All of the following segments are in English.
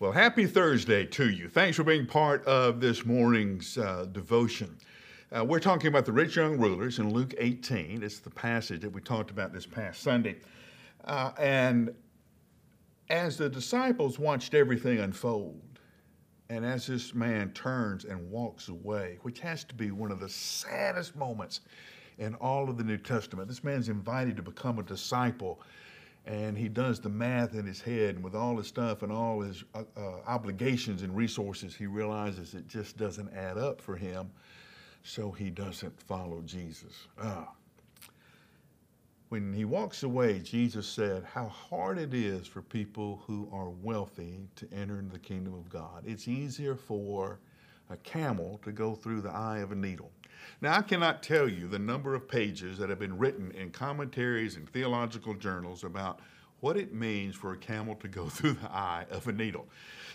Well, happy Thursday to you. Thanks for being part of this morning's uh, devotion. Uh, we're talking about the rich young rulers in Luke 18. It's the passage that we talked about this past Sunday. Uh, and as the disciples watched everything unfold, and as this man turns and walks away, which has to be one of the saddest moments in all of the New Testament, this man's invited to become a disciple and he does the math in his head and with all his stuff and all his uh, uh, obligations and resources he realizes it just doesn't add up for him so he doesn't follow jesus ah. when he walks away jesus said how hard it is for people who are wealthy to enter into the kingdom of god it's easier for a camel to go through the eye of a needle now, I cannot tell you the number of pages that have been written in commentaries and theological journals about what it means for a camel to go through the eye of a needle.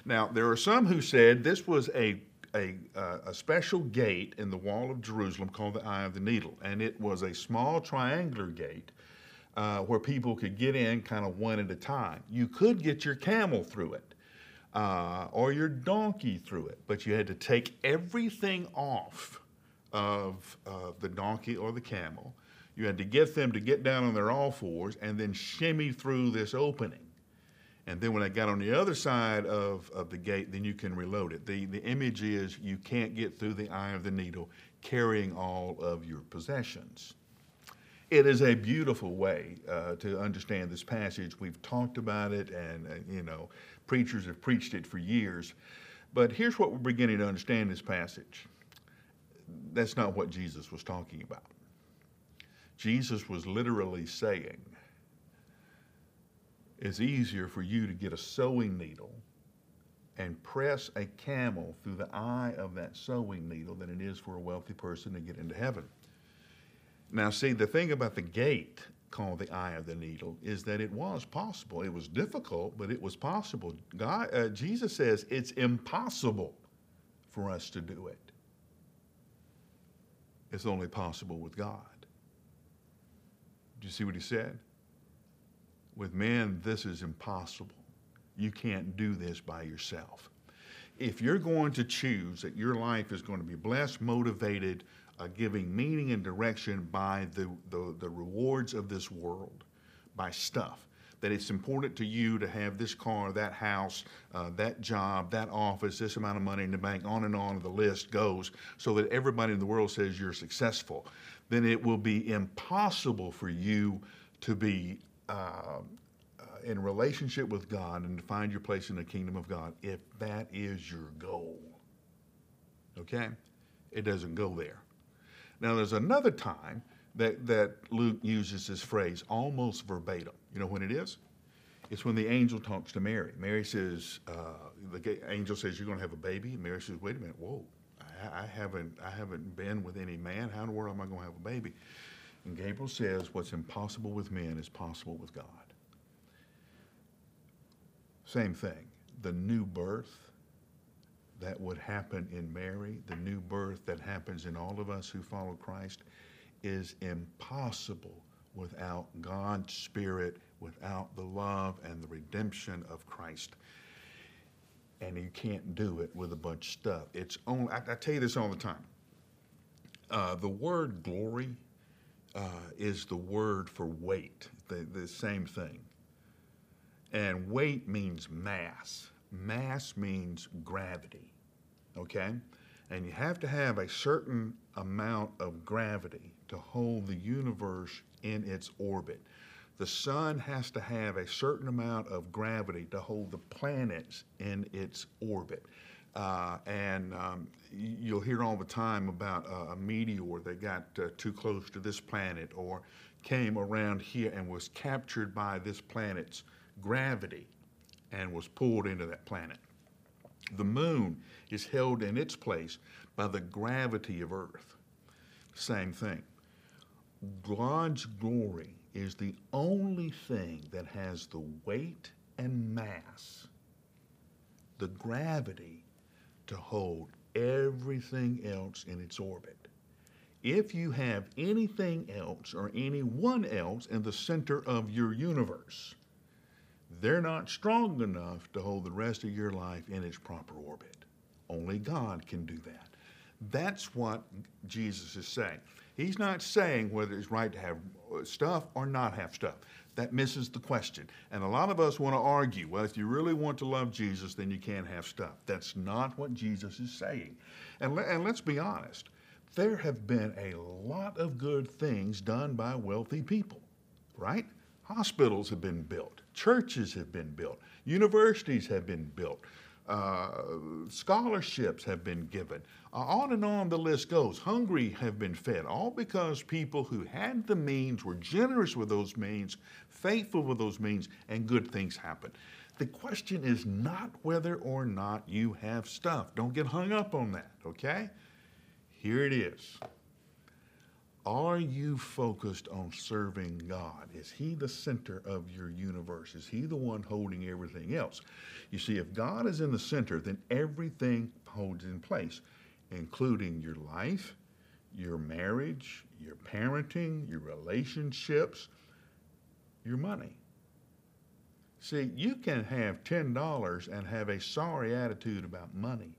Now, there are some who said this was a a, uh, a, special gate in the wall of Jerusalem called the Eye of the Needle, and it was a small triangular gate uh, where people could get in kind of one at a time. You could get your camel through it uh, or your donkey through it, but you had to take everything off of uh, the donkey or the camel. You had to get them to get down on their all fours and then shimmy through this opening. And then when I got on the other side of, of the gate, then you can reload it. The, the image is you can't get through the eye of the needle carrying all of your possessions. It is a beautiful way uh, to understand this passage. We've talked about it, and, uh, you know, preachers have preached it for years. But here's what we're beginning to understand this passage that's not what Jesus was talking about. Jesus was literally saying, it's easier for you to get a sewing needle and press a camel through the eye of that sewing needle than it is for a wealthy person to get into heaven. Now, see, the thing about the gate called the eye of the needle is that it was possible. It was difficult, but it was possible. God, uh, Jesus says it's impossible for us to do it. It's only possible with God. Do you see what he said? With men, this is impossible. You can't do this by yourself. If you're going to choose that your life is going to be blessed, motivated, uh, giving meaning and direction by the, the, the rewards of this world, by stuff, that it's important to you to have this car, that house, uh, that job, that office, this amount of money in the bank, on and on the list goes, so that everybody in the world says you're successful, then it will be impossible for you to be uh, in relationship with God and to find your place in the kingdom of God if that is your goal. Okay? It doesn't go there. Now, there's another time that, that Luke uses this phrase almost verbatim. You know when it is? It's when the angel talks to Mary. Mary says, uh, the angel says, You're going to have a baby. And Mary says, Wait a minute, whoa, I, I, haven't, I haven't been with any man. How in the world am I going to have a baby? And Gabriel says, What's impossible with men is possible with God. Same thing. The new birth that would happen in Mary, the new birth that happens in all of us who follow Christ, is impossible without God's Spirit, without the love and the redemption of Christ. And you can't do it with a bunch of stuff. It's only, I, I tell you this all the time. Uh, the word glory uh, is the word for weight, the, the same thing. And weight means mass. Mass means gravity, okay? And you have to have a certain amount of gravity to hold the universe in its orbit. The sun has to have a certain amount of gravity to hold the planets in its orbit. Uh, and um, you'll hear all the time about uh, a meteor that got uh, too close to this planet or came around here and was captured by this planet's gravity and was pulled into that planet. The moon is held in its place by the gravity of Earth. Same thing. God's glory is the only thing that has the weight and mass, the gravity to hold everything else in its orbit. If you have anything else or anyone else in the center of your universe, they're not strong enough to hold the rest of your life in its proper orbit. Only God can do that. That's what Jesus is saying. He's not saying whether it's right to have stuff or not have stuff. That misses the question. And a lot of us want to argue, well, if you really want to love Jesus, then you can't have stuff. That's not what Jesus is saying. And, and let's be honest, there have been a lot of good things done by wealthy people, right? Hospitals have been built, churches have been built, universities have been built. Uh, scholarships have been given. Uh, on and on the list goes. Hungry have been fed, all because people who had the means were generous with those means, faithful with those means, and good things happen. The question is not whether or not you have stuff. Don't get hung up on that, okay? Here it is. Are you focused on serving God? Is He the center of your universe? Is He the one holding everything else? You see, if God is in the center, then everything holds in place, including your life, your marriage, your parenting, your relationships, your money. See, you can have $10 and have a sorry attitude about money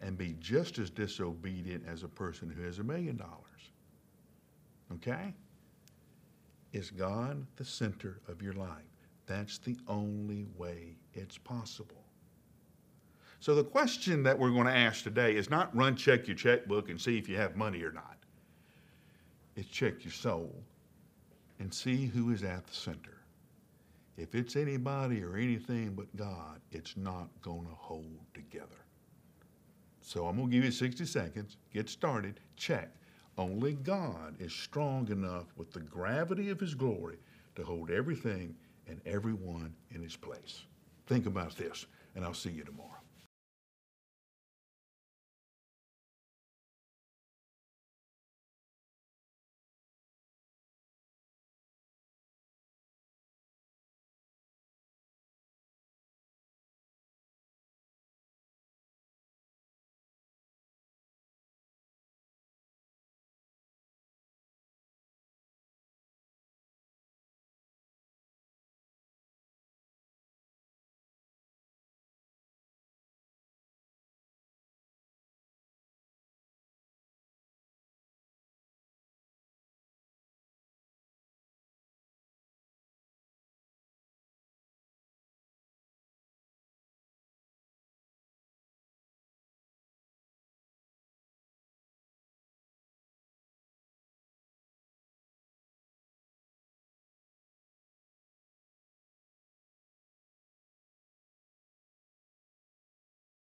and be just as disobedient as a person who has a million dollars. Okay? Is God the center of your life? That's the only way it's possible. So the question that we're going to ask today is not run check your checkbook and see if you have money or not. It's check your soul and see who is at the center. If it's anybody or anything but God, it's not going to hold together. So I'm going to give you 60 seconds. Get started. Check. Only God is strong enough with the gravity of His glory to hold everything and everyone in His place. Think about this, and I'll see you tomorrow.